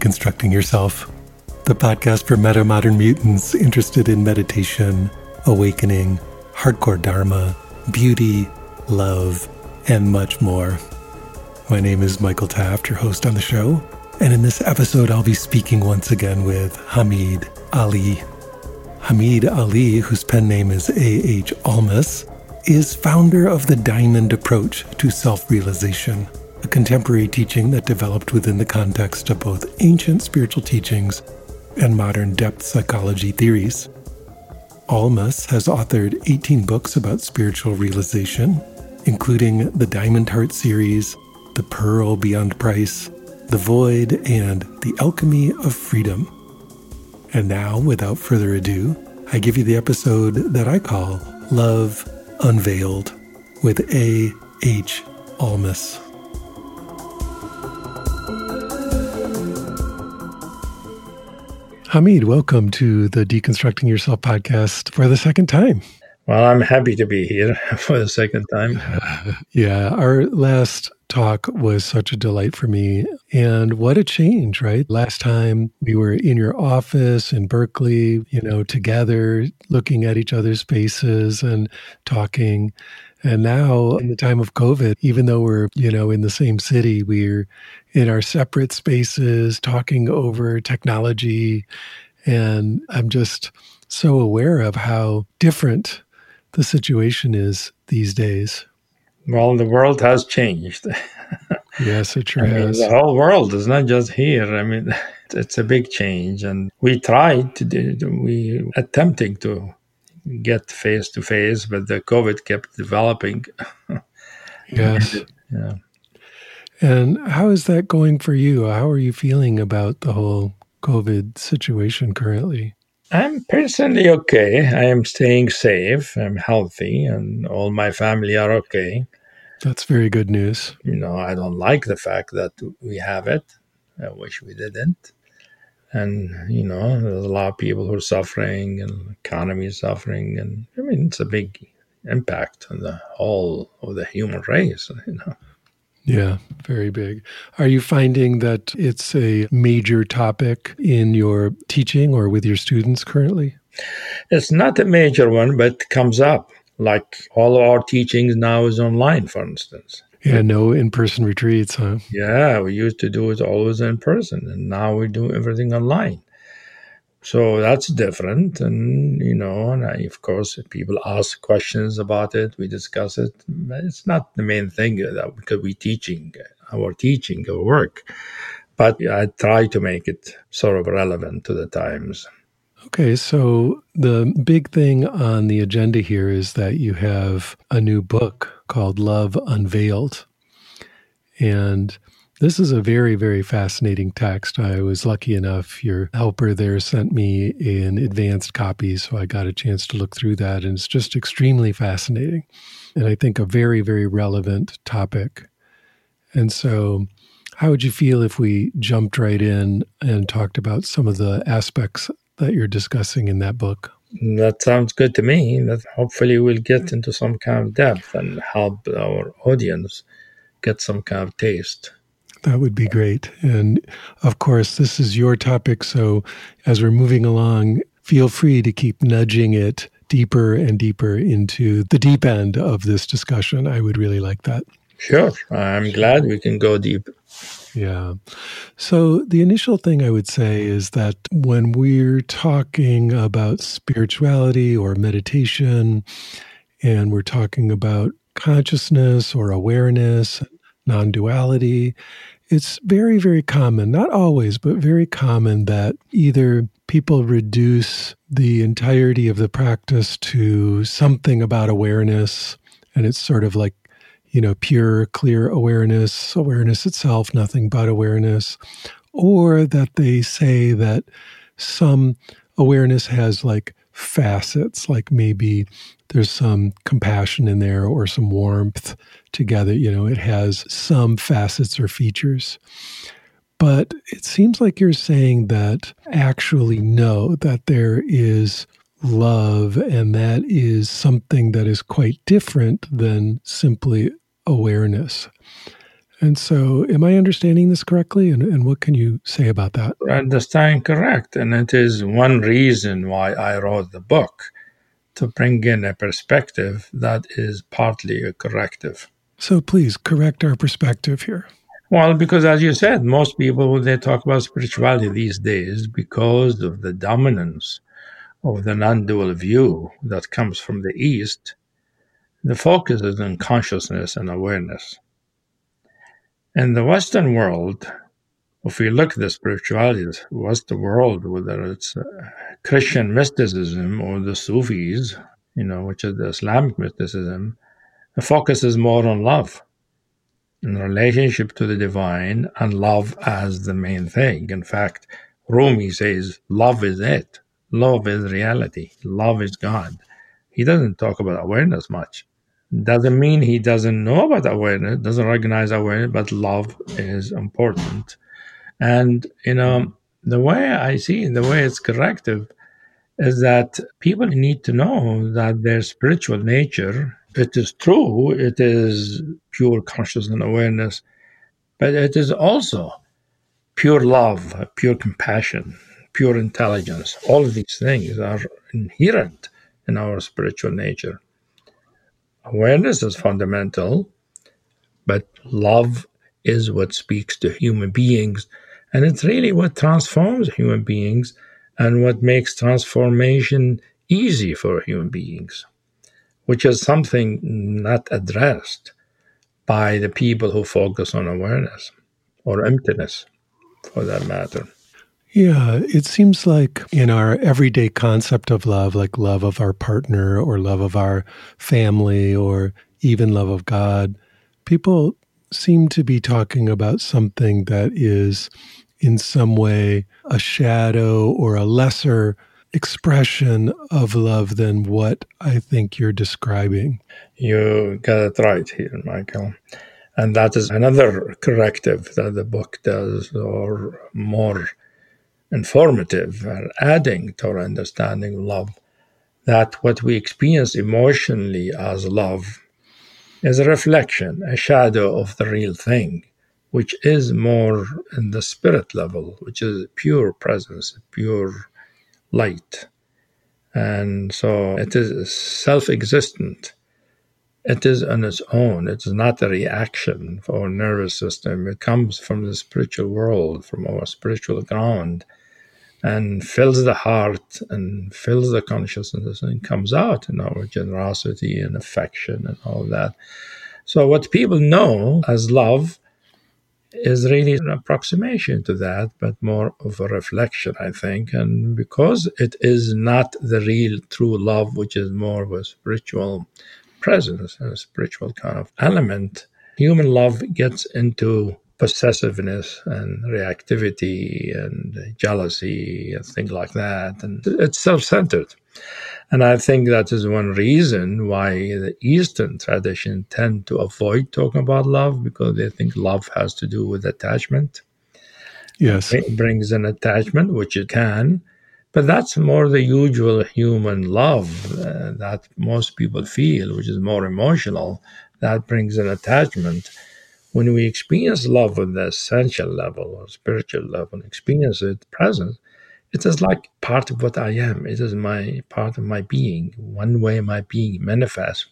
Deconstructing Yourself, the podcast for meta modern mutants interested in meditation, awakening, hardcore dharma, beauty, love, and much more. My name is Michael Taft, your host on the show, and in this episode, I'll be speaking once again with Hameed Ali. Hameed Ali, whose pen name is A.H. Almaas, is founder of the Diamond Approach to Self Realization a contemporary teaching that developed within the context of both ancient spiritual teachings and modern depth psychology theories. Almaas has authored 18 books about spiritual realization, including the Diamond Heart series, The Pearl Beyond Price, The Void, and The Alchemy of Freedom. And now, without further ado, I give you the episode that I call Love Unveiled with A. H. Almaas. Hameed, welcome to the Deconstructing Yourself podcast for the second time. Well, I'm happy to be here for the second time. yeah, our last talk was such a delight for me. And what a change, right? Last time we were in your office in Berkeley, you know, together, looking at each other's faces and talking. And now, in the time of COVID, even though we're, you know, in the same city, we're in our separate spaces talking over technology. And I'm just so aware of how different the situation is these days. Well, the world has changed. yes, it sure I has. Mean, the whole world is not just here. I mean, it's a big change, and we tried to do. We attempting to get face to face, but the COVID kept developing. yes. yeah. And how is that going for you? How are you feeling about the whole COVID situation currently? I'm personally okay. I am staying safe. I'm healthy, and all my family are okay. That's very good news. You know, I don't like the fact that we have it. I wish we didn't and you know there's a lot of people who are suffering and economy is suffering. And i mean it's a big impact on the whole of the human race you know. Yeah very big. Are you finding that it's a major topic in your teaching or with your students currently? It's not a major one but comes up. Like all our teachings now is online for instance yeah, no in person retreats, huh? Yeah, we used to do it always in person, and now we do everything online. So that's different. And, you know, and I, of course, people ask questions about it, we discuss it. It's not the main thing uh, that because we're teaching uh, our teaching, our work. But I try to make it sort of relevant to the times. Okay, so the big thing on the agenda here is that you have a new book called Love Unveiled. And this is a very, very fascinating text. I was lucky enough, your helper there sent me an advanced copy, so I got a chance to look through that. And it's just extremely fascinating. And I think a very, very relevant topic. And so, how would you feel if we jumped right in and talked about some of the aspects that you're discussing in that book? That sounds good to me. That hopefully we'll get mm. into some kind of depth and help our audience get some kind of taste. That would be great. And of course, this is your topic. So as we're moving along, feel free to keep nudging it deeper and deeper into the deep end of this discussion. I would really like that. Sure. I'm glad we can go deep. Yeah. So, the initial thing I would say is that when we're talking about spirituality or meditation, and we're talking about consciousness or awareness, non duality, it's very, very common, not always, but very common that either people reduce the entirety of the practice to something about awareness, and it's sort of like you know, pure, clear awareness, awareness itself, nothing but awareness, or that they say that some awareness has like facets, like maybe there's some compassion in there or some warmth together. You know, it has some facets or features. But it seems like you're saying that actually, no, that there is love, and that is something that is quite different than simply awareness. And so, am I understanding this correctly? And, and what can you say about that? I understand correct. And it is one reason why I wrote the book to bring in a perspective that is partly a corrective. So, please correct our perspective here. Well, because as you said, most people, when they talk about spirituality these days, because of the dominance of the non dual view that comes from the East, the focus is on consciousness and awareness. In the Western world, if we look at the spiritualities, the world, whether it's uh, Christian mysticism or the Sufis, you know, which is the Islamic mysticism, the focus is more on love in relationship to the divine and love as the main thing. In fact, Rumi says, love is it. Love is reality. Love is God. He doesn't talk about awareness much. Doesn't mean he doesn't know about awareness, doesn't recognize awareness, but love is important. And, you know, the way I see it, the way it's corrective, is that people need to know that their spiritual nature, it is true, it is pure consciousness and awareness, but it is also pure love, pure compassion, pure intelligence. All of these things are inherent in our spiritual nature. Awareness is fundamental, but love is what speaks to human beings. And it's really what transforms human beings and what makes transformation easy for human beings, which is something not addressed by the people who focus on awareness or emptiness for that matter. Yeah, it seems like in our everyday concept of love, like love of our partner or love of our family or even love of God, people seem to be talking about something that is in some way a shadow or a lesser expression of love than what I think you're describing. You got it right here, Michael. And that is another corrective that the book does, or more informative and adding to our understanding of love that what we experience emotionally as love is a reflection, a shadow of the real thing, which is more in the spirit level, which is pure presence, pure light. And so it is self existent. It is on its own. It is not a reaction for our nervous system. It comes from the spiritual world, from our spiritual ground and fills the heart and fills the consciousness and comes out in our generosity and affection and all that. So, what people know as love is really an approximation to that, but more of a reflection, I think. And because it is not the real true love, which is more of a spiritual presence, a spiritual kind of element, human love gets into possessiveness and reactivity and jealousy and things like that. And it's self centered. And I think that is one reason why the Eastern tradition tend to avoid talking about love because they think love has to do with attachment. Yes. It brings an attachment, which it can, but that's more the usual human love uh, that most people feel, which is more emotional. That brings an attachment when we experience love on the essential level or spiritual level, experience it present, it is like part of what I am. It is my part of my being. One way my being manifests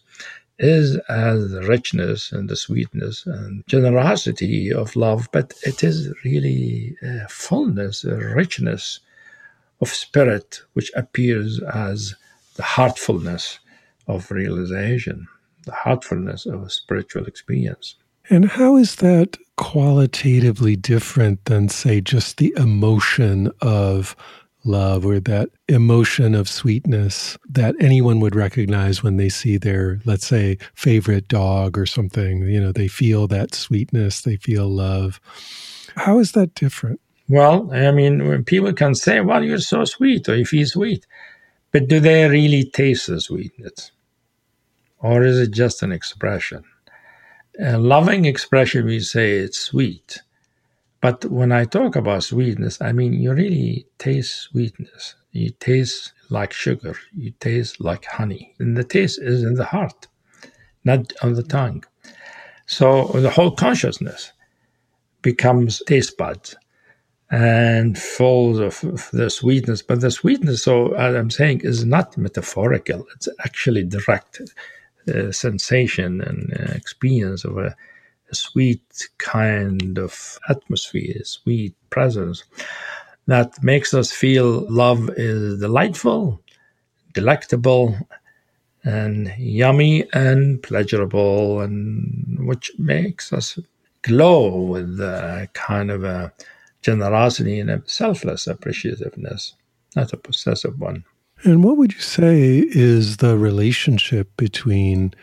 is as the richness and the sweetness and generosity of love, but it is really a fullness, a richness of spirit, which appears as the heartfulness of realization, the heartfulness of a spiritual experience. And how is that qualitatively different than, say, just the emotion of love or that emotion of sweetness that anyone would recognize when they see their, let's say, favorite dog or something? You know, they feel that sweetness, they feel love. How is that different? Well, I mean, when people can say, well, you're so sweet or you feel sweet, but do they really taste the sweetness? Or is it just an expression? A loving expression, we say it's sweet. But when I talk about sweetness, I mean you really taste sweetness. You taste like sugar. You taste like honey. And the taste is in the heart, not on the tongue. So the whole consciousness becomes taste buds and full of, the sweetness. But the sweetness, so as I'm saying, is not metaphorical. It's actually direct sensation and experience of a, a, sweet kind of atmosphere, a sweet presence that makes us feel love is delightful, delectable, and yummy and pleasurable, and which makes us glow with a kind of a generosity and a selfless appreciativeness, not a possessive one. And what would you say is the relationship between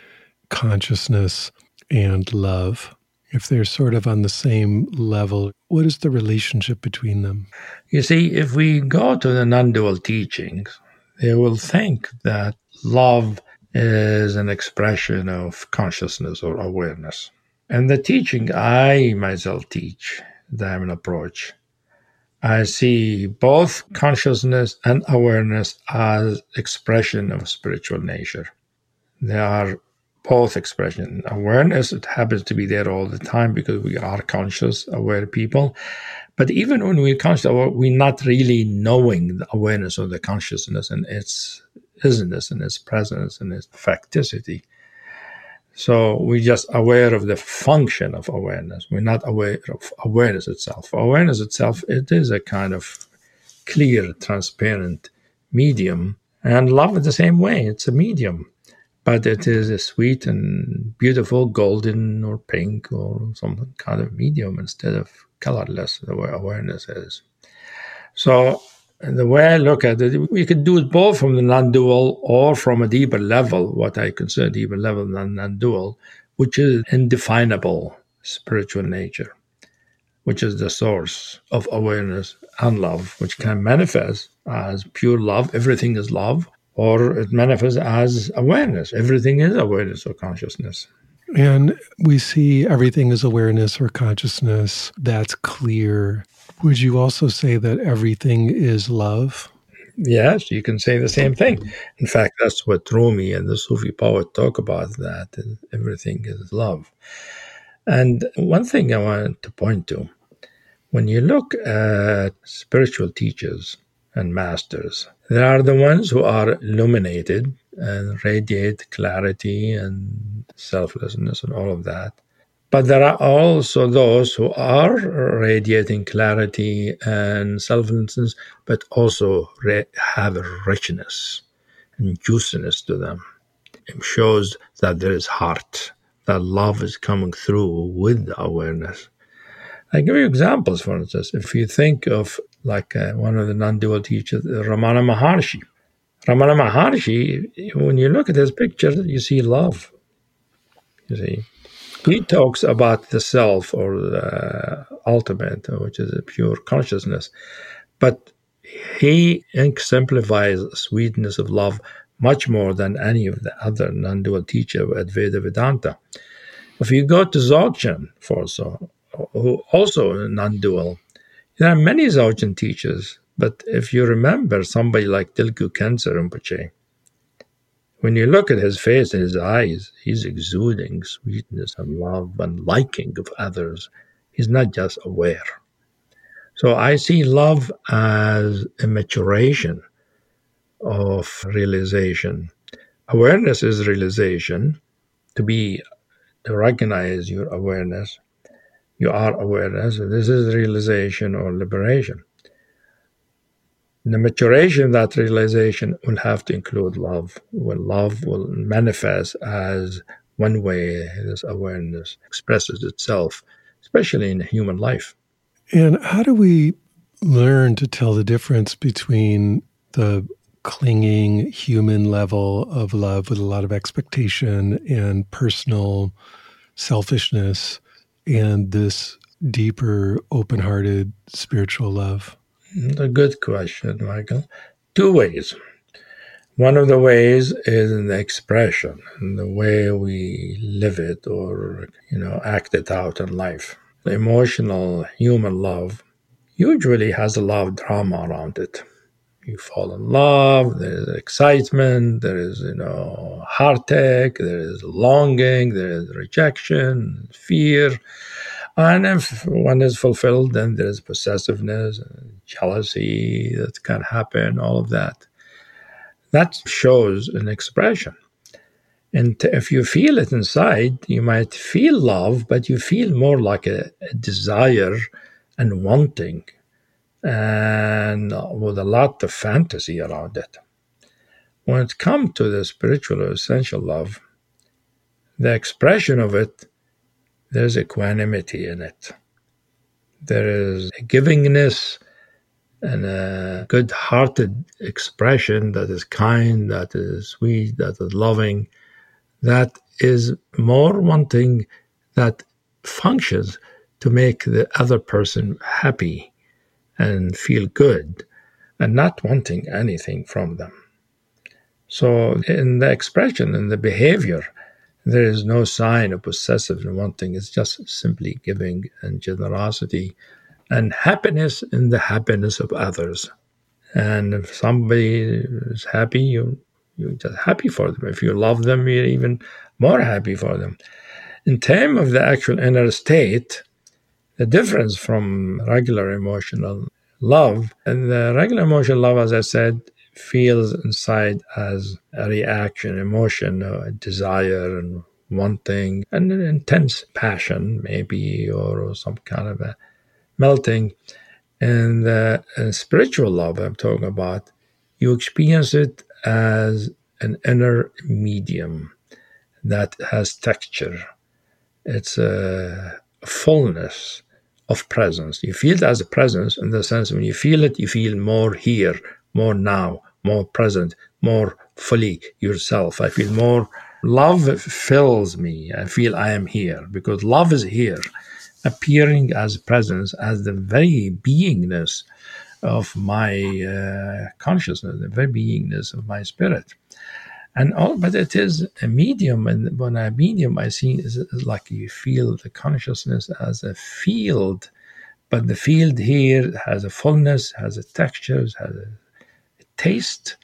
consciousness and love? If they're sort of on the same level, what is the relationship between them? You see, if we go to the non dual teachings, they will think that love is an expression of consciousness or awareness. And the teaching I myself teach, the Diamond approach, I see both consciousness and awareness as expression of spiritual nature. They are both expression. Awareness, it happens to be there all the time because we are conscious, aware people. But even when we're conscious, we're not really knowing the awareness of the consciousness and its isness and its presence and its facticity. So we're just aware of the function of awareness. We're not aware of awareness itself. Awareness itself, it is a kind of clear, transparent medium. And love is the same way. It's a medium, but it is a sweet and beautiful golden or pink or some kind of medium instead of colorless, the way awareness is. So and the way I look at it, we could do it both from the non-dual or from a deeper level, what I consider deeper level than non-dual, which is indefinable spiritual nature, which is the source of awareness and love, which can manifest as pure love, everything is love, or it manifests as awareness, everything is awareness or consciousness. And we see everything is awareness or consciousness. That's clear would you also say that everything is love? Yes, you can say the same thing. In fact, that's what Rumi and the Sufi poet talk about that everything is love. And one thing I want to point to when you look at spiritual teachers and masters, they are the ones who are illuminated and radiate clarity and selflessness and all of that. But there are also those who are radiating clarity and selflessness, but also have richness and juiciness to them. It shows that there is heart, that love is coming through with awareness. I give you examples, for instance, if you think of like uh, one of the non-dual teachers, Ramana Maharshi. Ramana Maharshi, when you look at his picture, you see love. You see, he talks about the self or the ultimate, which is a pure consciousness, but he exemplifies sweetness of love much more than any of the other non-dual teacher at Advaita Vedanta. If you go to Dzogchen, for so, who also non-dual, there are many Dzogchen teachers, but if you remember somebody like Dilgo Khyentse Rinpoche, when you look at his face and his eyes, he's exuding sweetness and love and liking of others. He's not just aware. So I see love as a maturation of realization. Awareness is realization. To be, to recognize your awareness, you are awareness. This is realization or liberation the maturation of that realization will have to include love. When love will manifest as one way this awareness expresses itself, especially in human life. And how do we learn to tell the difference between the clinging human level of love with a lot of expectation and personal selfishness and this deeper, open hearted spiritual love? A good question, Michael. Two ways. One of the ways is the expression, the way we live it or, you know, act it out in life. The emotional human love usually has a lot of drama around it. You fall in love, there is excitement, there is, you know, heartache, there is longing, there is rejection, fear, And if one is fulfilled, then there's possessiveness, jealousy that can happen, all of that. That shows an expression. And if you feel it inside, you might feel love, but you feel more like a, a desire and wanting, and with a lot of fantasy around it. When it comes to the spiritual or essential love, the expression of it, there's equanimity in it. There is a givingness and a good hearted expression that is kind, that is sweet, that is loving, that is more wanting that functions to make the other person happy and feel good and not wanting anything from them. So, in the expression in the behavior, there is no sign of possessive and wanting. It's just simply giving and generosity and happiness in the happiness of others. And if somebody is happy, you you're just happy for them. If you love them, you're even more happy for them. In terms of the actual inner state, the difference from regular emotional love and the regular emotional love, as I said, feels inside as a reaction, emotion, a desire, and wanting, and an intense passion, maybe, or some kind of a melting. And uh, spiritual love I'm talking about, you experience it as an inner medium that has texture. It's a fullness of presence. You feel it as a presence in the sense when you feel it, you feel more here, more now, more present, more fully yourself. I feel more love fills me. I feel I am here because love is here, appearing as presence, as the very beingness of my uh, consciousness, the very beingness of my spirit. And all, but it is a medium, and when a medium I see is, like you feel the consciousness as a field, but the field here has a fullness, has a texture, has a taste,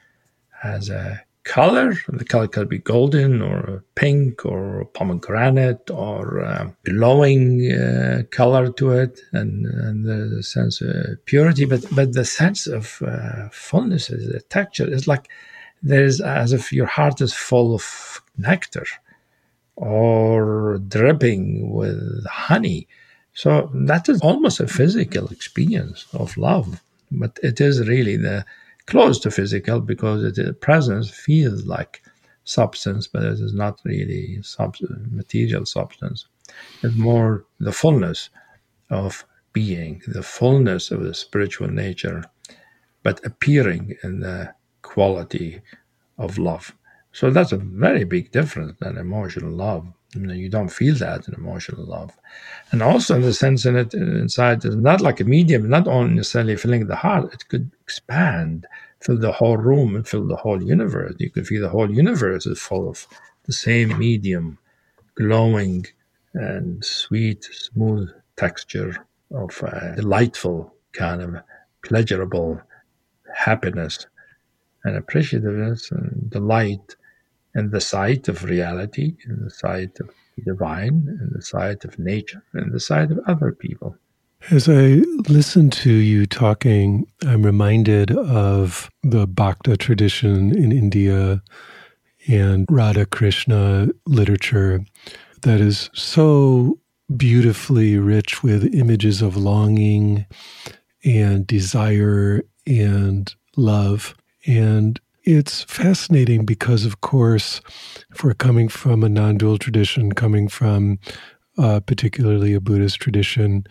has a color. The color could be golden or pink or pomegranate or uh, glowing uh, color to it, and, and the sense of purity. But but the sense of uh, fullness, is the texture is like there's as if your heart is full of nectar or dripping with honey. So that is almost a physical experience of love, but it is really the close to physical because the presence feels like substance, but it is not really material substance. It's more the fullness of being, the fullness of the spiritual nature, but appearing in the quality of love. So that's a very big difference than emotional love. You, know, you don't feel that in emotional love. And also in the sense in it inside it's not like a medium, not only necessarily filling the heart, it could expand, fill the whole room and fill the whole universe. You could feel the whole universe is full of the same medium, glowing and sweet, smooth texture of a delightful kind of pleasurable happiness and appreciativeness and delight in the sight of reality, in the sight of the divine, in the sight of nature, in the sight of other people. As I listen to you talking, I'm reminded of the Bhakta tradition in India and Radha Krishna literature that is so beautifully rich with images of longing and desire and love. And it's fascinating because, of course, if we're coming from a non dual tradition, coming from uh, particularly a Buddhist tradition,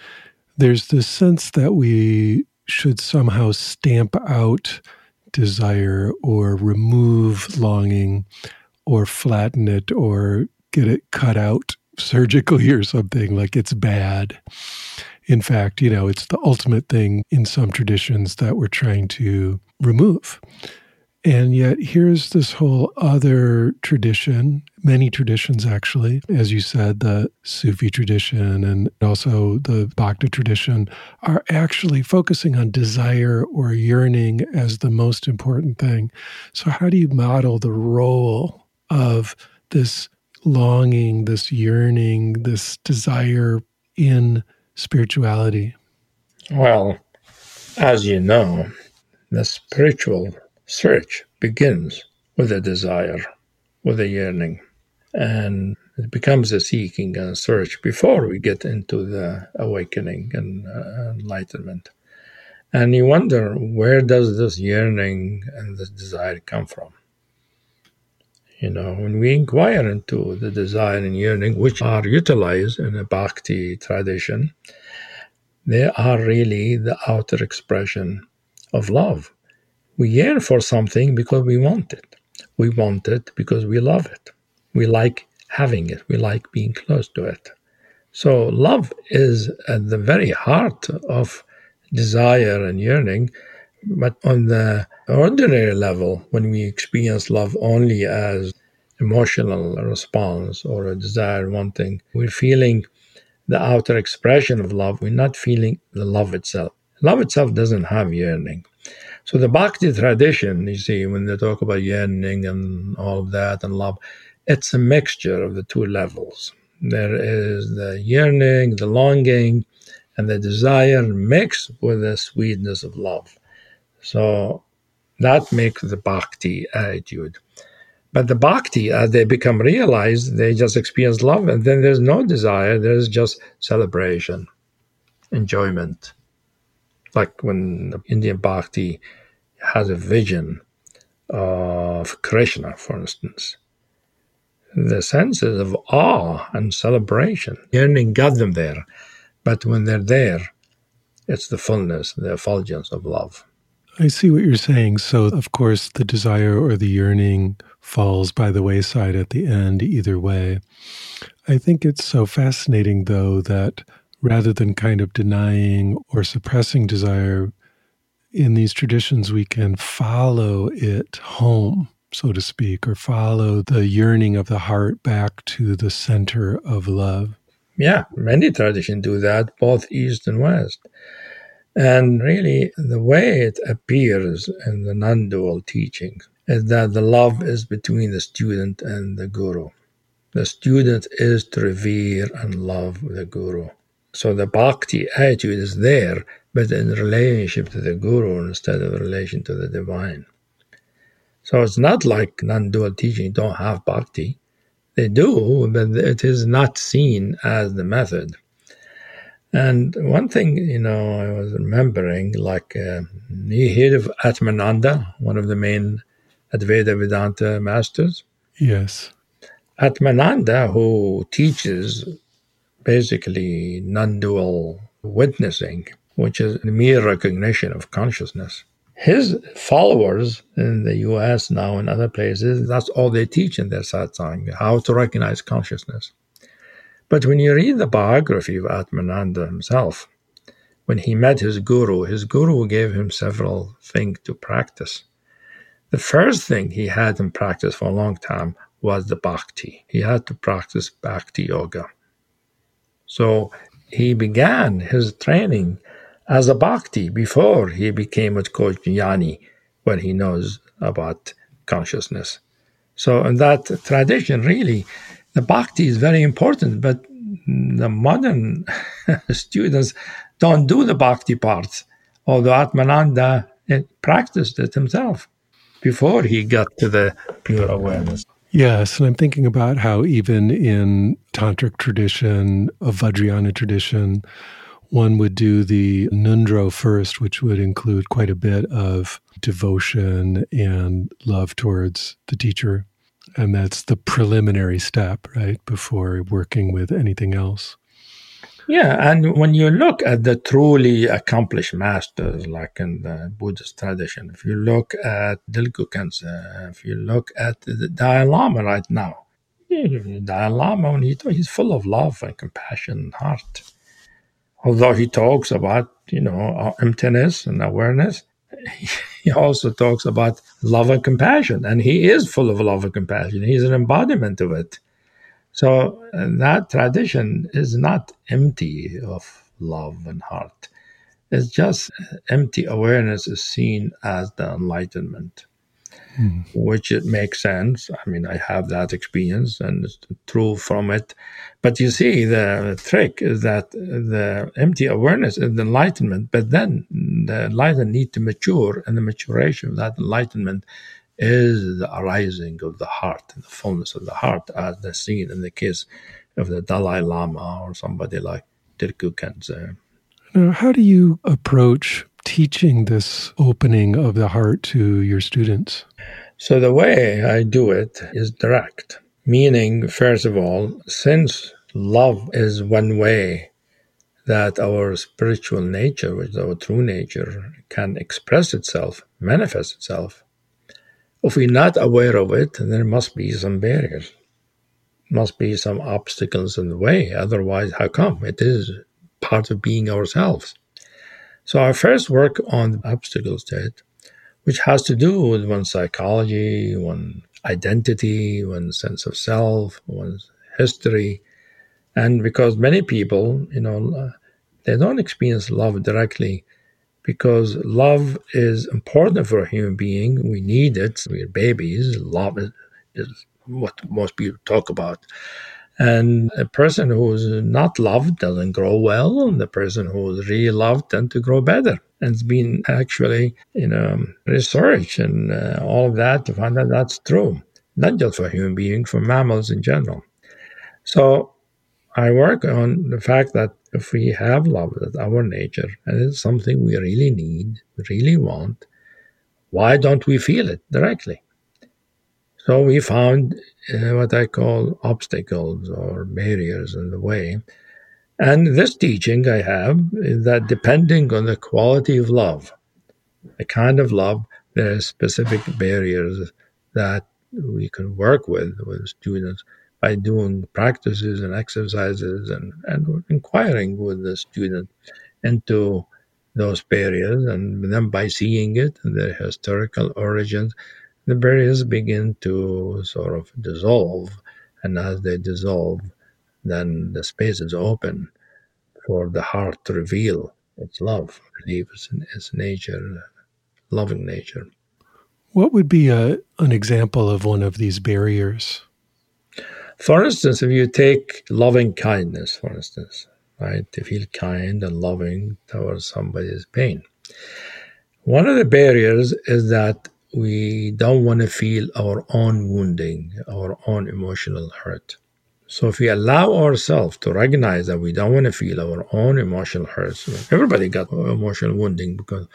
there's this sense that we should somehow stamp out desire or remove longing or flatten it or get it cut out surgically or something like it's bad. In fact, you know, it's the ultimate thing in some traditions that we're trying to remove. And yet, here's this whole other tradition, many traditions actually, as you said, the Sufi tradition and also the Bhakti tradition are actually focusing on desire or yearning as the most important thing. So, how do you model the role of this longing, this yearning, this desire in spirituality? Well, as you know, the spiritual search begins with a desire, with a yearning, and it becomes a seeking and a search before we get into the awakening and uh, enlightenment. And you wonder where does this yearning and this desire come from? You know, when we inquire into the desire and yearning, which are utilized in the bhakti tradition, they are really the outer expression of love. We yearn for something because we want it. We want it because we love it. We like having it. We like being close to it. So, love is at the very heart of desire and yearning. But on the ordinary level, when we experience love only as emotional response or a desire wanting, we're feeling the outer expression of love. We're not feeling the love itself. Love itself doesn't have yearning. So the Bhakti tradition, you see, when they talk about yearning and all of that and love, it's a mixture of the two levels. There is the yearning, the longing, and the desire mixed with the sweetness of love. So that makes the bhakti attitude. But the bhakti, as they become realized, they just experience love, and then there's no desire, there's just celebration, enjoyment. Like when the Indian bhakti has a vision of Krishna, for instance. The senses of awe and celebration, yearning got them there. But when they're there, it's the fullness, the effulgence of love. I see what you're saying. So, of course, the desire or the yearning falls by the wayside at the end, either way. I think it's so fascinating, though, that rather than kind of denying or suppressing desire, in these traditions, we can follow it home, so to speak, or follow the yearning of the heart back to the center of love. Yeah, many traditions do that, both East and West. And really, the way it appears in the non dual teachings is that the love is between the student and the guru. The student is to revere and love the guru. So the bhakti attitude is there, but in relationship to the guru instead of relation to the divine. So it's not like non-dual teaching don't have bhakti. They do, but it is not seen as the method. And one thing, you know, I was remembering, like, uh, you heard of Atmananda, one of the main Advaita Vedanta masters? Yes. Atmananda, who teaches basically non dual witnessing, which is mere recognition of consciousness. His followers in the US now and other places, that's all they teach in their satsang, how to recognize consciousness. But when you read the biography of Atmananda himself, when he met his guru, his guru gave him several things to practice. The first thing he had in practice for a long time was the bhakti. He had to practice bhakti yoga. So he began his training as a bhakti before he became what's called jnani, where he knows about consciousness. So in that tradition, really, the bhakti is very important, but the modern students don't do the bhakti part, although Atmananda eh, practiced it himself before he got to the pure awareness. Yes, and I'm thinking about how even in tantric tradition, a Vajrayana tradition, one would do the Ngöndro first, which would include quite a bit of devotion and love towards the teacher. And that's the preliminary step, right, before working with anything else. Yeah, and when you look at the truly accomplished masters, like in the Buddhist tradition, if you look at Khyentse, if you look at the Dalai Lama right now, Dalai Lama, when he, he's full of love and compassion and heart. Although he talks about, you know, uh, emptiness and awareness, he also talks about love and compassion. And he is full of love and compassion. He's an embodiment of it. So uh, that tradition is not empty of love and heart. It's just empty awareness is seen as the enlightenment. mm. which it makes sense. I mean, I have that experience and it's true from it. But you see, the trick is that the empty awareness is the enlightenment, but then the enlightenment need to mature, and the maturation of that enlightenment is the arising of the heart, and the fullness of the heart, as the seen in the case of the Dalai Lama or somebody like Dilgo Khyentse. Now, how do you approach teaching this opening of the heart to your students? So, the way I do it is direct, meaning, first of all, since love is one way that our spiritual nature, which is our true nature, can express itself, manifest itself. If we're not aware of it, there must be some barriers, must be some obstacles in the way. Otherwise, how come? It is part of being ourselves. So I first work on the obstacles to it, which has to do with one's psychology, one's identity, one's sense of self, one's history. And because many people, you know, they don't experience love directly because love is important for a human being. We need it. We're babies. Love is what most people talk about. And a person who's not loved doesn't grow well, and the person who's really loved tends to grow better. And it's been actually, you know, research and uh, all of that to find that that's true, not just for human beings, for mammals in general. So I work on the fact that if we have love, that's our nature, and it's something we really need, really want, why don't we feel it directly? So we found uh, what I call obstacles or barriers in the way. And this teaching I have is that depending on the quality of love, the kind of love, there are specific barriers that we can work with with students by doing practices and exercises and, and inquiring with the student into those barriers and then by seeing it and their historical origins the barriers begin to sort of dissolve. And as they dissolve, then the space is open for the heart to reveal its love, reveal its, its nature, loving nature. What would be a, an example of one of these barriers? For instance, if you take loving kindness, for instance, right, to feel kind and loving towards somebody's pain. One of the barriers is that we don't want to feel our own wounding, our own emotional hurt. So if we allow ourselves to recognize that we don't want to feel our own emotional hurts, everybody got emotional wounding because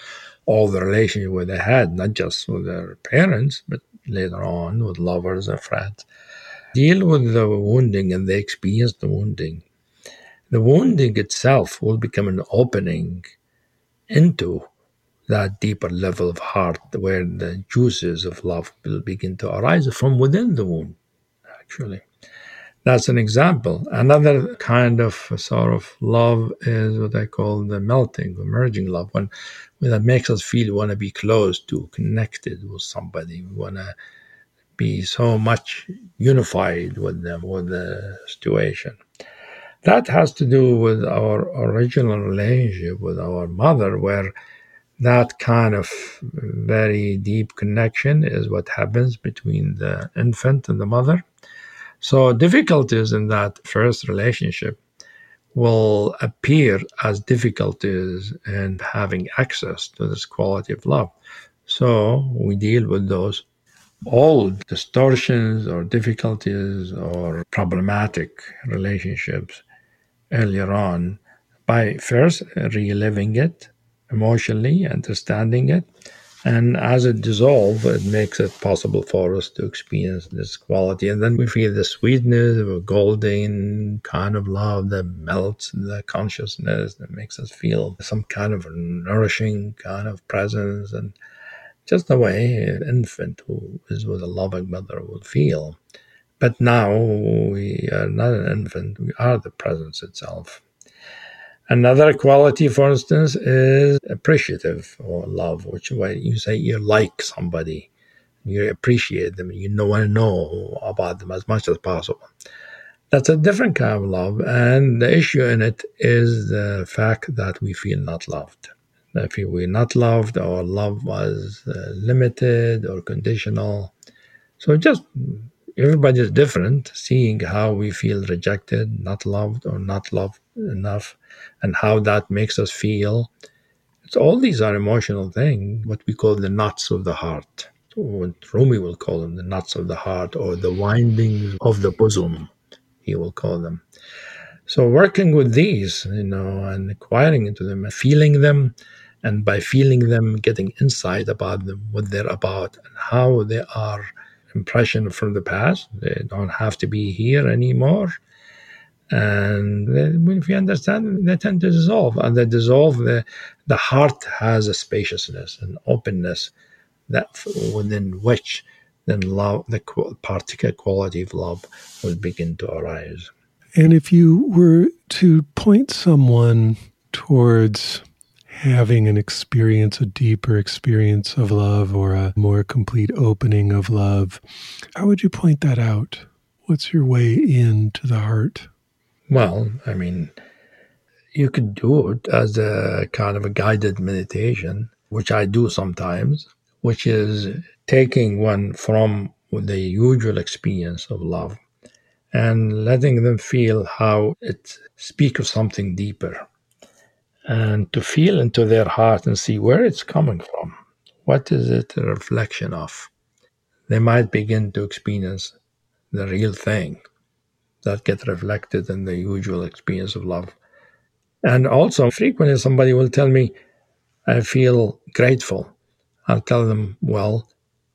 all the relationship with they had, not just with their parents, but later on with lovers or friends, deal with the wounding and they experience the wounding. The wounding itself will become an opening into that deeper level of heart where the juices of love will begin to arise from within the wound, actually. That's an example. Another kind of sort of love is what I call the melting, emerging love, when, when that makes us feel we want to be close to, connected with somebody. We want to be so much unified with them, with the situation. That has to do with our original relationship with our mother, where that kind of very deep connection is what happens between the infant and the mother. So, difficulties in that first relationship will appear as difficulties in having access to this quality of love. So, we deal with those old distortions or difficulties or problematic relationships earlier on by first reliving it emotionally, understanding it. And as it dissolves, it makes it possible for us to experience this quality. And then we feel the sweetness of a golden kind of love that melts the consciousness, that makes us feel some kind of nourishing kind of presence. And just the way an infant who is with a loving mother would feel. But now we are not an infant, we are the presence itself. Another quality, for instance, is appreciative or love, which when you say you like somebody, you appreciate them, you want to know about them as much as possible. That's a different kind of love, and the issue in it is the fact that we feel not loved. If we were not loved or love was uh, limited or conditional. So just everybody is different, seeing how we feel rejected, not loved, or not loved enough, and how that makes us feel. It's all these are emotional things, what we call the knots of the heart. What Rumi will call them, the knots of the heart, or the windings of the bosom, he will call them. So working with these, you know, and acquiring into them feeling them, and by feeling them, getting insight about them, what they're about, and how they are impression from the past. They don't have to be here anymore. And if you understand, they tend to dissolve. And they dissolve, the, the heart has a spaciousness and openness that within which then love, the particular quality of love will begin to arise. And if you were to point someone towards having an experience, a deeper experience of love or a more complete opening of love, how would you point that out? What's your way into the heart? Well, I mean, you could do it as a kind of a guided meditation, which I do sometimes, which is taking one from the usual experience of love and letting them feel how it speaks of something deeper and to feel into their heart and see where it's coming from. What is it a reflection of? They might begin to experience the real thing that gets reflected in the usual experience of love. And also, frequently somebody will tell me, I feel grateful. I'll tell them, well,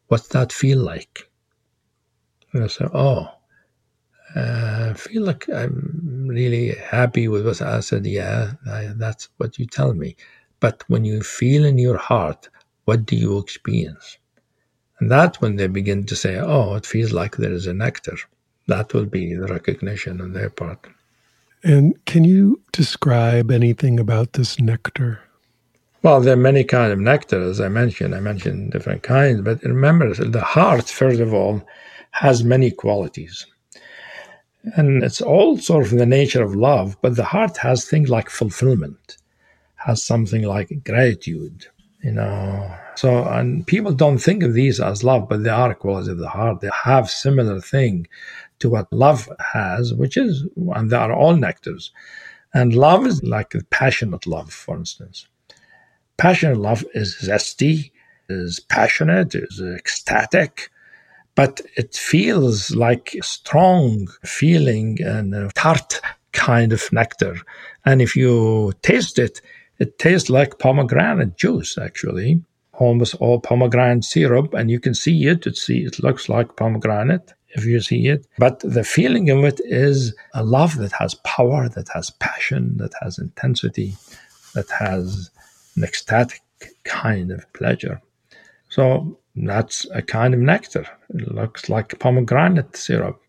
what's that feel like? And I say, oh, uh, I feel like I'm really happy with what I said. Yeah, I, that's what you tell me. But when you feel in your heart, what do you experience? And that's when they begin to say, oh, it feels like there is a nectar. That will be the recognition on their part. And can you describe anything about this nectar? Well, there are many kinds of nectar, as I mentioned. I mentioned different kinds, but remember, the heart, first of all, has many qualities. And it's all sort of the nature of love, but the heart has things like fulfillment, has something like gratitude, you know. So, and people don't think of these as love, but they are qualities of the heart. They have similar thing to what love has, which is, and they are all nectars. And love is like passionate love, for instance. Passionate love is zesty, is passionate, is ecstatic, but it feels like a strong feeling and a tart kind of nectar. And if you taste it, it tastes like pomegranate juice, actually. Almost all pomegranate syrup, and you can see it. It see it looks like pomegranate if you see it. But the feeling of it is a love that has power, that has passion, that has intensity, that has an ecstatic kind of pleasure. So that's a kind of nectar. It looks like pomegranate syrup.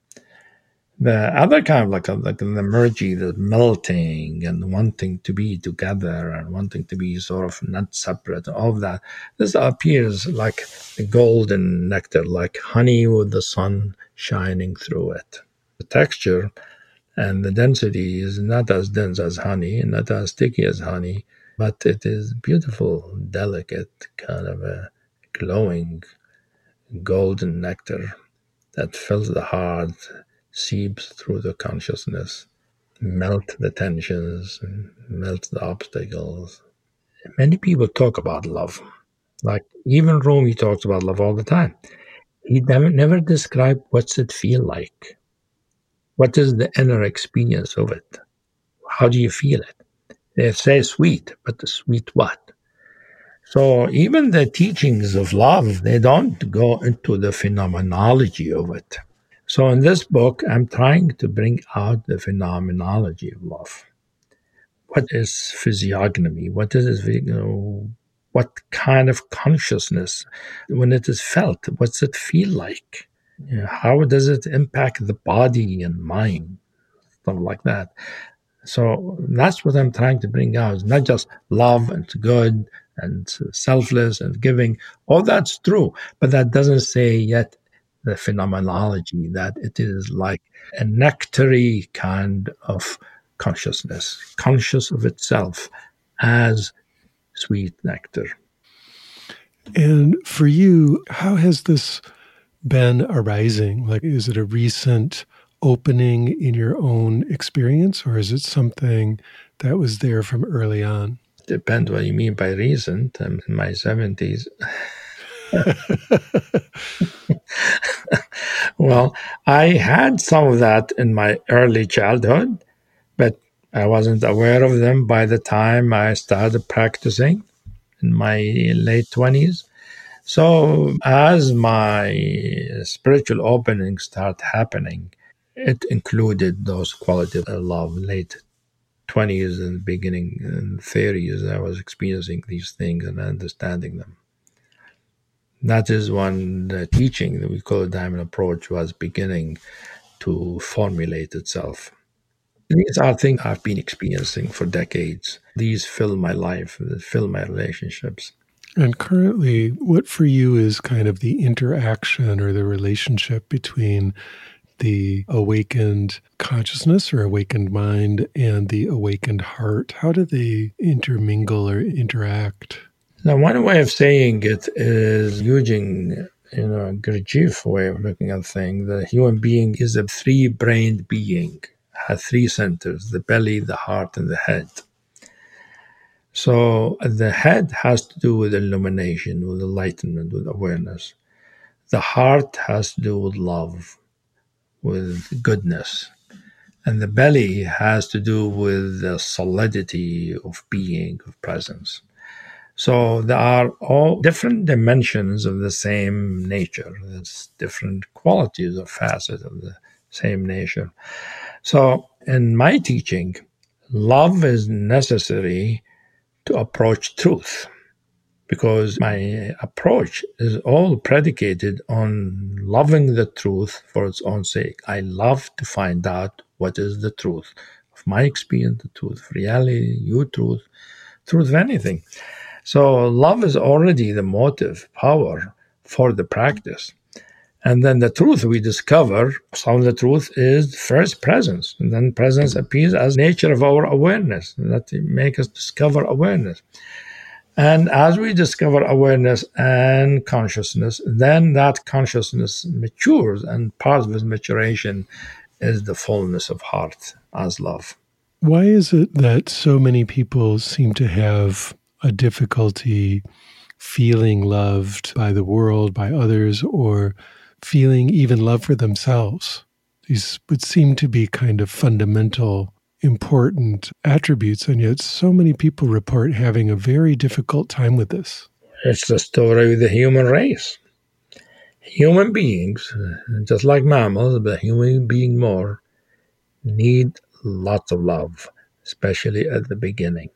The other kind of like, like the mergy, the melting and wanting to be together and wanting to be sort of not separate, all of that. This appears like a golden nectar, like honey with the sun shining through it. The texture and the density is not as dense as honey not as sticky as honey, but it is beautiful, delicate, kind of a glowing golden nectar that fills the heart, seeps through the consciousness, melt the tensions, melt the obstacles. Many people talk about love. Like even Rumi talks about love all the time. He never, never described what's it feel like. What is the inner experience of it? How do you feel it? They say sweet, but the sweet what? So even the teachings of love, they don't go into the phenomenology of it. So in this book, I'm trying to bring out the phenomenology of love. What is physiognomy? What is you know, what kind of consciousness when it is felt? What's it feel like? You know, how does it impact the body and mind? Stuff like that. So that's what I'm trying to bring out. not just love and good and selfless and giving. All that's true, but that doesn't say yet the phenomenology that it is like a nectary kind of consciousness, conscious of itself as sweet nectar. And for you, how has this been arising? Like, is it a recent opening in your own experience, or is it something that was there from early on? Depends what you mean by recent. I'm in my 70s. well, I had some of that in my early childhood, but I wasn't aware of them by the time I started practicing in my late 20s. So, as my spiritual opening started happening, it included those qualities of love. Late 20s and beginning in 30s, I was experiencing these things and understanding them. That is when the teaching that we call the diamond approach was beginning to formulate itself. These are things I've been experiencing for decades. These fill my life, fill my relationships. And currently, what for you is kind of the interaction or the relationship between the awakened consciousness or awakened mind and the awakened heart? How do they intermingle or interact? Now, one way of saying it is using you know, Gurdjieff way of looking at things. The human being is a three-brained being, has three centers: the belly, the heart, and the head. So the head has to do with illumination, with enlightenment, with awareness. The heart has to do with love, with goodness. And the belly has to do with the solidity of being, of presence. So there are all different dimensions of the same nature. There's different qualities or facets of the same nature. So in my teaching, love is necessary to approach truth because my approach is all predicated on loving the truth for its own sake. I love to find out what is the truth of my experience, the truth of reality, your truth, truth of anything. So love is already the motive power for the practice. And then the truth we discover, some of the truth is first presence. And then presence appears as nature of our awareness. That make us discover awareness. And as we discover awareness and consciousness, then that consciousness matures, and part of its maturation is the fullness of heart as love. Why is it that so many people seem to have a difficulty feeling loved by the world, by others, or feeling even love for themselves. These would seem to be kind of fundamental, important attributes, and yet so many people report having a very difficult time with this. It's the story of the human race. Human beings, just like mammals, but human being more, need lots of love, especially at the beginning.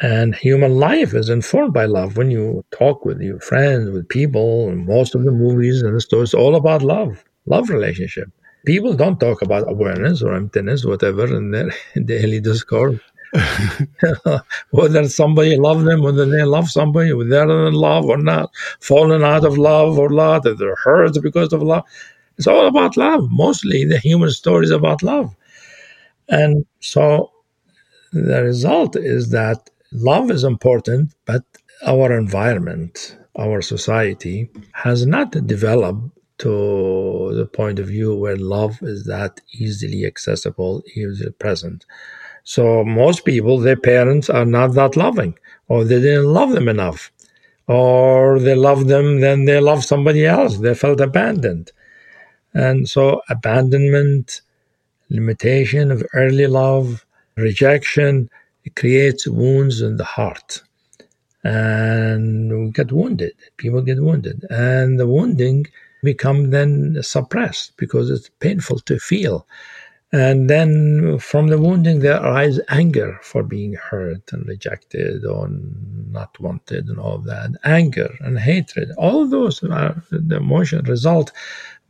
And human life is informed by love. When you talk with your friends, with people, most of the movies and the stories, all about love, love relationship. People don't talk about awareness or emptiness, whatever, in their daily discourse. whether somebody love them, whether they love somebody, whether they're in love or not, falling out of love or not, that they're hurt because of love. It's all about love. Mostly the human story is about love. And so the result is that love is important, but our environment, our society has not developed to the point of view where love is that easily accessible, easily present. So most people, their parents are not that loving, or they didn't love them enough, or they loved them, then they loved somebody else. They felt abandoned. And so abandonment, limitation of early love, rejection, it creates wounds in the heart. And we get wounded. People get wounded. And the wounding become then suppressed because it's painful to feel. And then from the wounding, there arises anger for being hurt and rejected or not wanted and all that. Anger and hatred. All those are the emotion result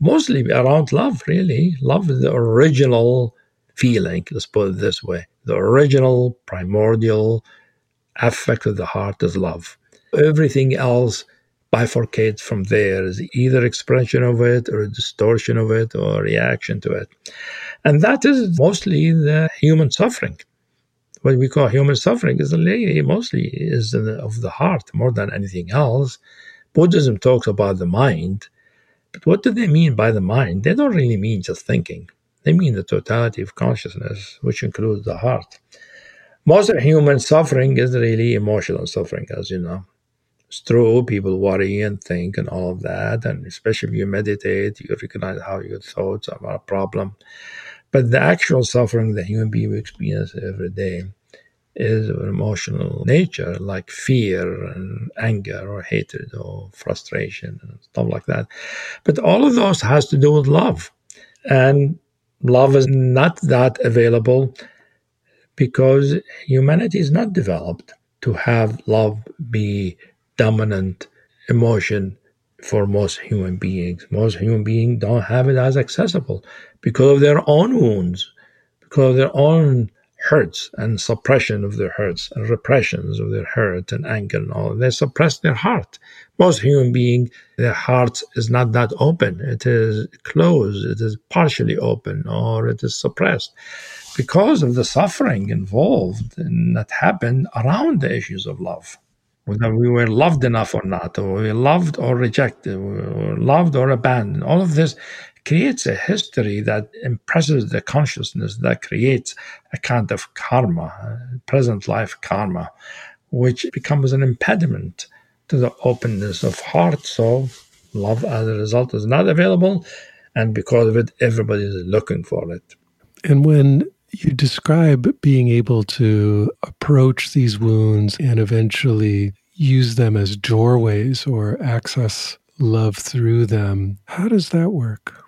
mostly around love, really. Love is the original feeling, let's put it this way. The original, primordial affect of the heart is love. Everything else bifurcates from there is either expression of it or a distortion of it or reaction to it. And that is mostly the human suffering. what we call human suffering is mostly is of the heart more than anything else. Buddhism talks about the mind, but what do they mean by the mind? They don't really mean just thinking. They mean the totality of consciousness, which includes the heart. Most of human suffering is really emotional suffering, as you know. True, people worry and think and all of that, and especially if you meditate, you recognize how your thoughts are a problem. But the actual suffering that human beings experience every day is of an emotional nature, like fear and anger or hatred or frustration and stuff like that. But all of those has to do with love. And love is not that available because humanity is not developed to have love be dominant emotion for most human beings. Most human beings don't have it as accessible because of their own wounds, because of their own hurts and suppression of their hurts and repressions of their hurt and anger and all. They suppress their heart. Most human beings, their heart is not that open. It is closed. It is partially open or it is suppressed because of the suffering involved and that happened around the issues of love whether we were loved enough or not, or we were loved or rejected, or loved or abandoned. All of this creates a history that impresses the consciousness, that creates a kind of karma, uh, present life karma, which becomes an impediment to the openness of heart. So, love as a result is not available, and because of it, everybody is looking for it. And when you describe being able to approach these wounds and eventually use them as doorways or access love through them. How does that work?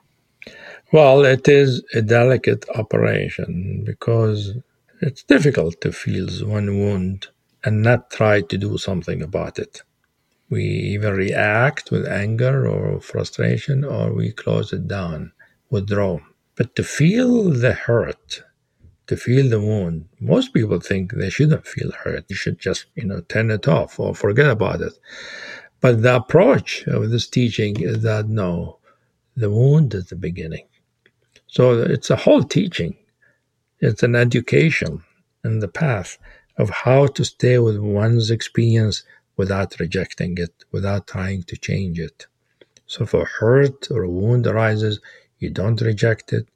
Well, it is a delicate operation because it's difficult to feel one wound and not try to do something about it. We either react with anger or frustration or we close it down, withdraw. But to feel the hurt to feel the wound. Most people think they shouldn't feel hurt. You should just, you know, turn it off or forget about it. But the approach of this teaching is that no, the wound is the beginning. So it's a whole teaching. It's an education in the path of how to stay with one's experience without rejecting it, without trying to change it. So if a hurt or a wound arises, you don't reject it,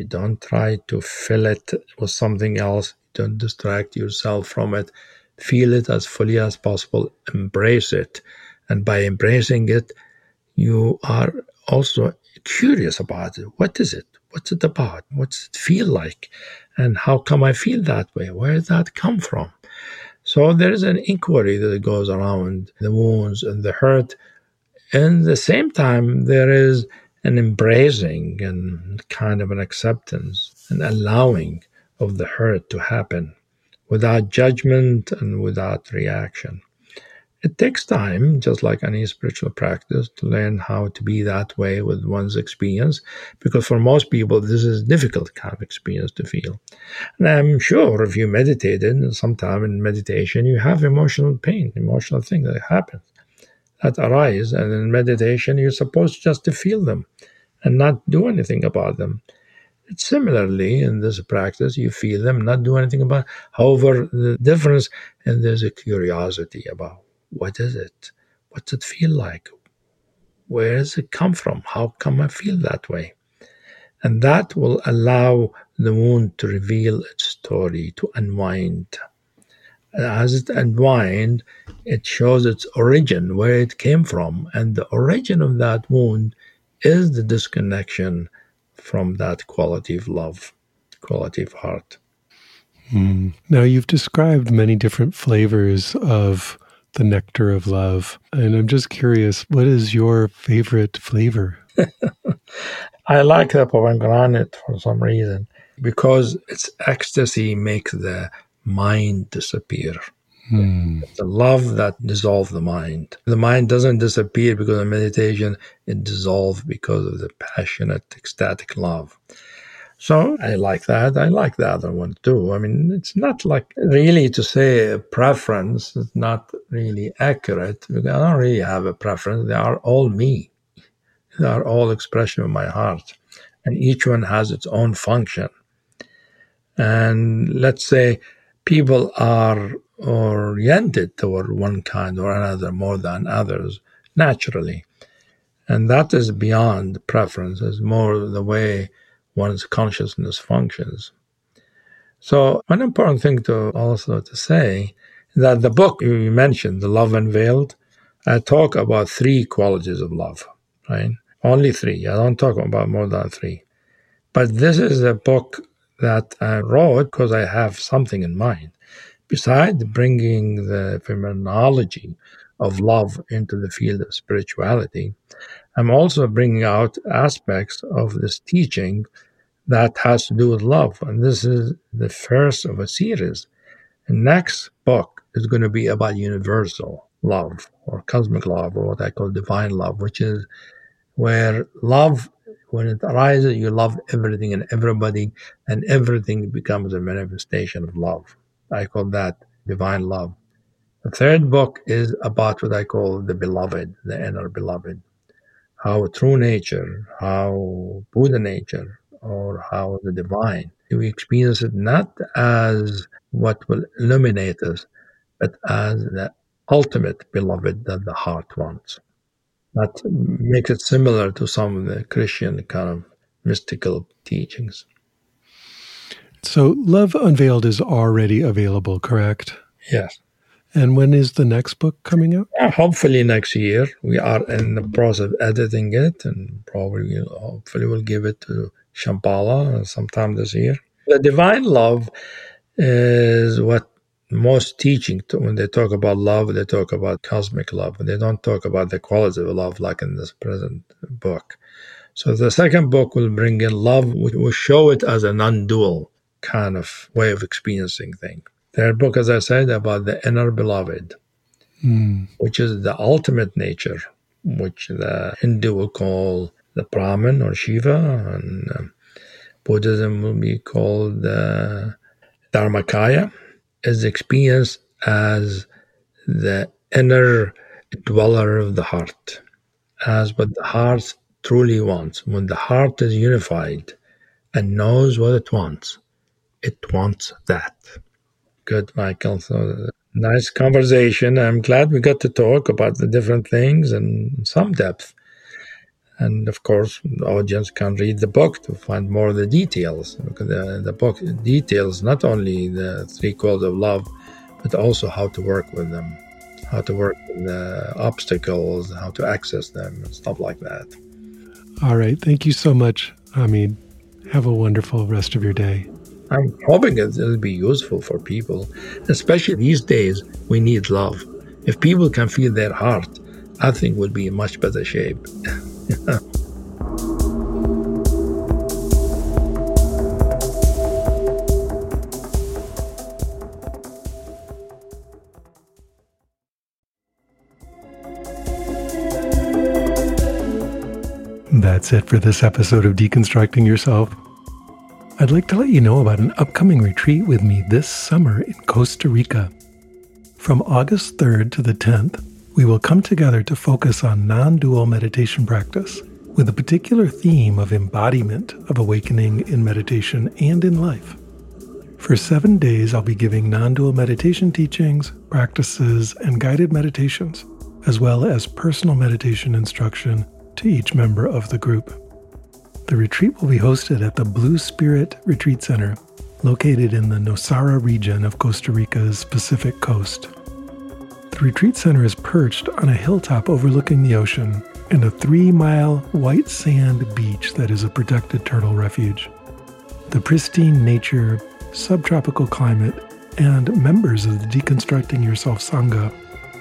you don't try to fill it with something else. Don't distract yourself from it. Feel it as fully as possible. Embrace it. And by embracing it, you are also curious about it. What is it? What's it about? What's it feel like? And how come I feel that way? Where did that come from? So there is an inquiry that goes around the wounds and the hurt. And at the same time, there is an embracing and kind of an acceptance and allowing of the hurt to happen without judgment and without reaction. It takes time, just like any spiritual practice, to learn how to be that way with one's experience, because for most people, this is difficult kind of experience to feel. And I'm sure if you meditated sometime in meditation, you have emotional pain, emotional thing that happens that arise. And in meditation, you're supposed just to feel them and not do anything about them. Similarly in this practice, you feel them, not do anything about. It. However, the difference, and there's a curiosity about what is it? What's it feel like? Where does it come from? How come I feel that way? And that will allow the wound to reveal its story, to unwind as it unwinds, it shows its origin, where it came from. And the origin of that wound is the disconnection from that quality of love, quality of heart. Mm. Now, you've described many different flavors of the nectar of love. And I'm just curious, what is your favorite flavor? I like the pomegranate for some reason because its ecstasy makes the mind disappear. Hmm. The love that dissolves the mind. The mind doesn't disappear because of meditation, it dissolves because of the passionate, ecstatic love. So I like that. I like the other one too. I mean, it's not like really to say a preference. It's not really accurate. I don't really have a preference. They are all me. They are all expression of my heart. And each one has its own function. And let's say people are oriented toward one kind or another more than others naturally. And that is beyond preference, it's more the way one's consciousness functions. So, one important thing to also to say that the book you mentioned, The Love Unveiled, I talk about three qualities of love, right? Only three. I don't talk about more than three. But this is a book that I wrote because I have something in mind. Besides bringing the phenomenology of love into the field of spirituality, I'm also bringing out aspects of this teaching that has to do with love. And this is the first of a series. The next book is going to be about universal love or cosmic love or what I call divine love, which is where love, when it arises, you love everything and everybody, and everything becomes a manifestation of love. I call that divine love. The third book is about what I call the beloved, the inner beloved. How true nature, how Buddha nature, or how the divine, we experience it not as what will illuminate us, but as the ultimate beloved that the heart wants. That makes it similar to some of the Christian kind of mystical teachings. So, Love Unveiled is already available, correct? Yes. And when is the next book coming out? Yeah, hopefully next year. We are in the process of editing it, and probably we'll, hopefully we'll give it to Shambhala sometime this year. The divine love is what most teaching when they talk about love, they talk about cosmic love. They don't talk about the quality of love like in this present book. So the second book will bring in love, which will show it as a non-dual kind of way of experiencing things. Their book, as I said, about the inner beloved, mm. which is the ultimate nature, which the Hindu will call the Brahman or Shiva, and uh, Buddhism will be called the Dharmakaya, is experienced as the inner dweller of the heart, as what the heart truly wants. When the heart is unified and knows what it wants, it wants that. Good, Michael. So nice conversation. I'm glad we got to talk about the different things in some depth. And of course, the audience can read the book to find more of the details. Because the, the book details not only the three qualities of love, but also how to work with them, how to work with the obstacles, how to access them, and stuff like that. All right. Thank you so much, Hameed. Have a wonderful rest of your day. I'm hoping it'll be useful for people, especially these days. We need love. If people can feel their heart, I think we'll be in much better shape. That's it for this episode of Deconstructing Yourself. I'd like to let you know about an upcoming retreat with me this summer in Costa Rica. From August 3rd to the 10th, we will come together to focus on non dual meditation practice with a particular theme of embodiment of awakening in meditation and in life. For seven days, I'll be giving non dual meditation teachings, practices, and guided meditations, as well as personal meditation instruction to each member of the group. The retreat will be hosted at the Blue Spirit Retreat Center, located in the Nosara region of Costa Rica's Pacific coast. The retreat center is perched on a hilltop overlooking the ocean and a three mile white sand beach that is a protected turtle refuge. The pristine nature, subtropical climate, and members of the Deconstructing Yourself Sangha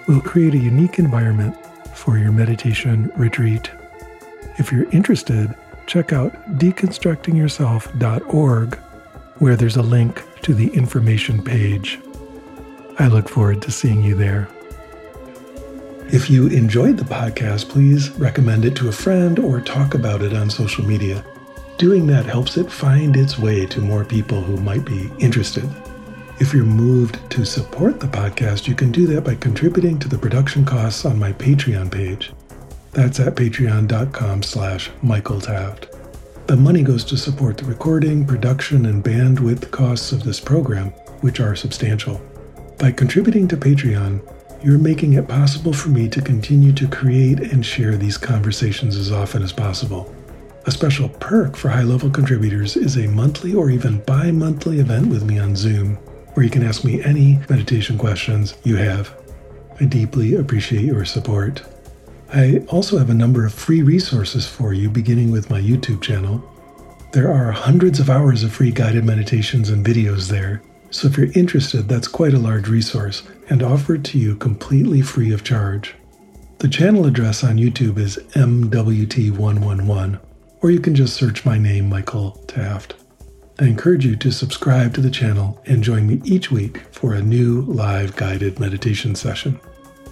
will create a unique environment for your meditation retreat. If you're interested, check out deconstructingyourself.org, where there's a link to the information page. I look forward to seeing you there. If you enjoyed the podcast, please recommend it to a friend or talk about it on social media. Doing that helps it find its way to more people who might be interested. If you're moved to support the podcast, you can do that by contributing to the production costs on my Patreon page. That's at patreon.com slash Michael Taft. The money goes to support the recording, production, and bandwidth costs of this program, which are substantial. By contributing to Patreon, you're making it possible for me to continue to create and share these conversations as often as possible. A special perk for high level contributors is a monthly or even bi monthly event with me on Zoom, where you can ask me any meditation questions you have. I deeply appreciate your support. I also have a number of free resources for you, beginning with my YouTube channel. There are hundreds of hours of free guided meditations and videos there, so if you're interested, that's quite a large resource and offered to you completely free of charge. The channel address on YouTube is MWT111, or you can just search my name, Michael Taft. I encourage you to subscribe to the channel and join me each week for a new live guided meditation session.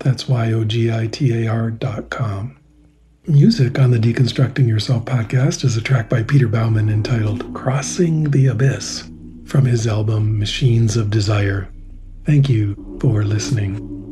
That's Y O G I T A R.com. Music on the Deconstructing Yourself podcast is a track by Peter Baumann entitled Crossing the Abyss from his album Machines of Desire. Thank you for listening.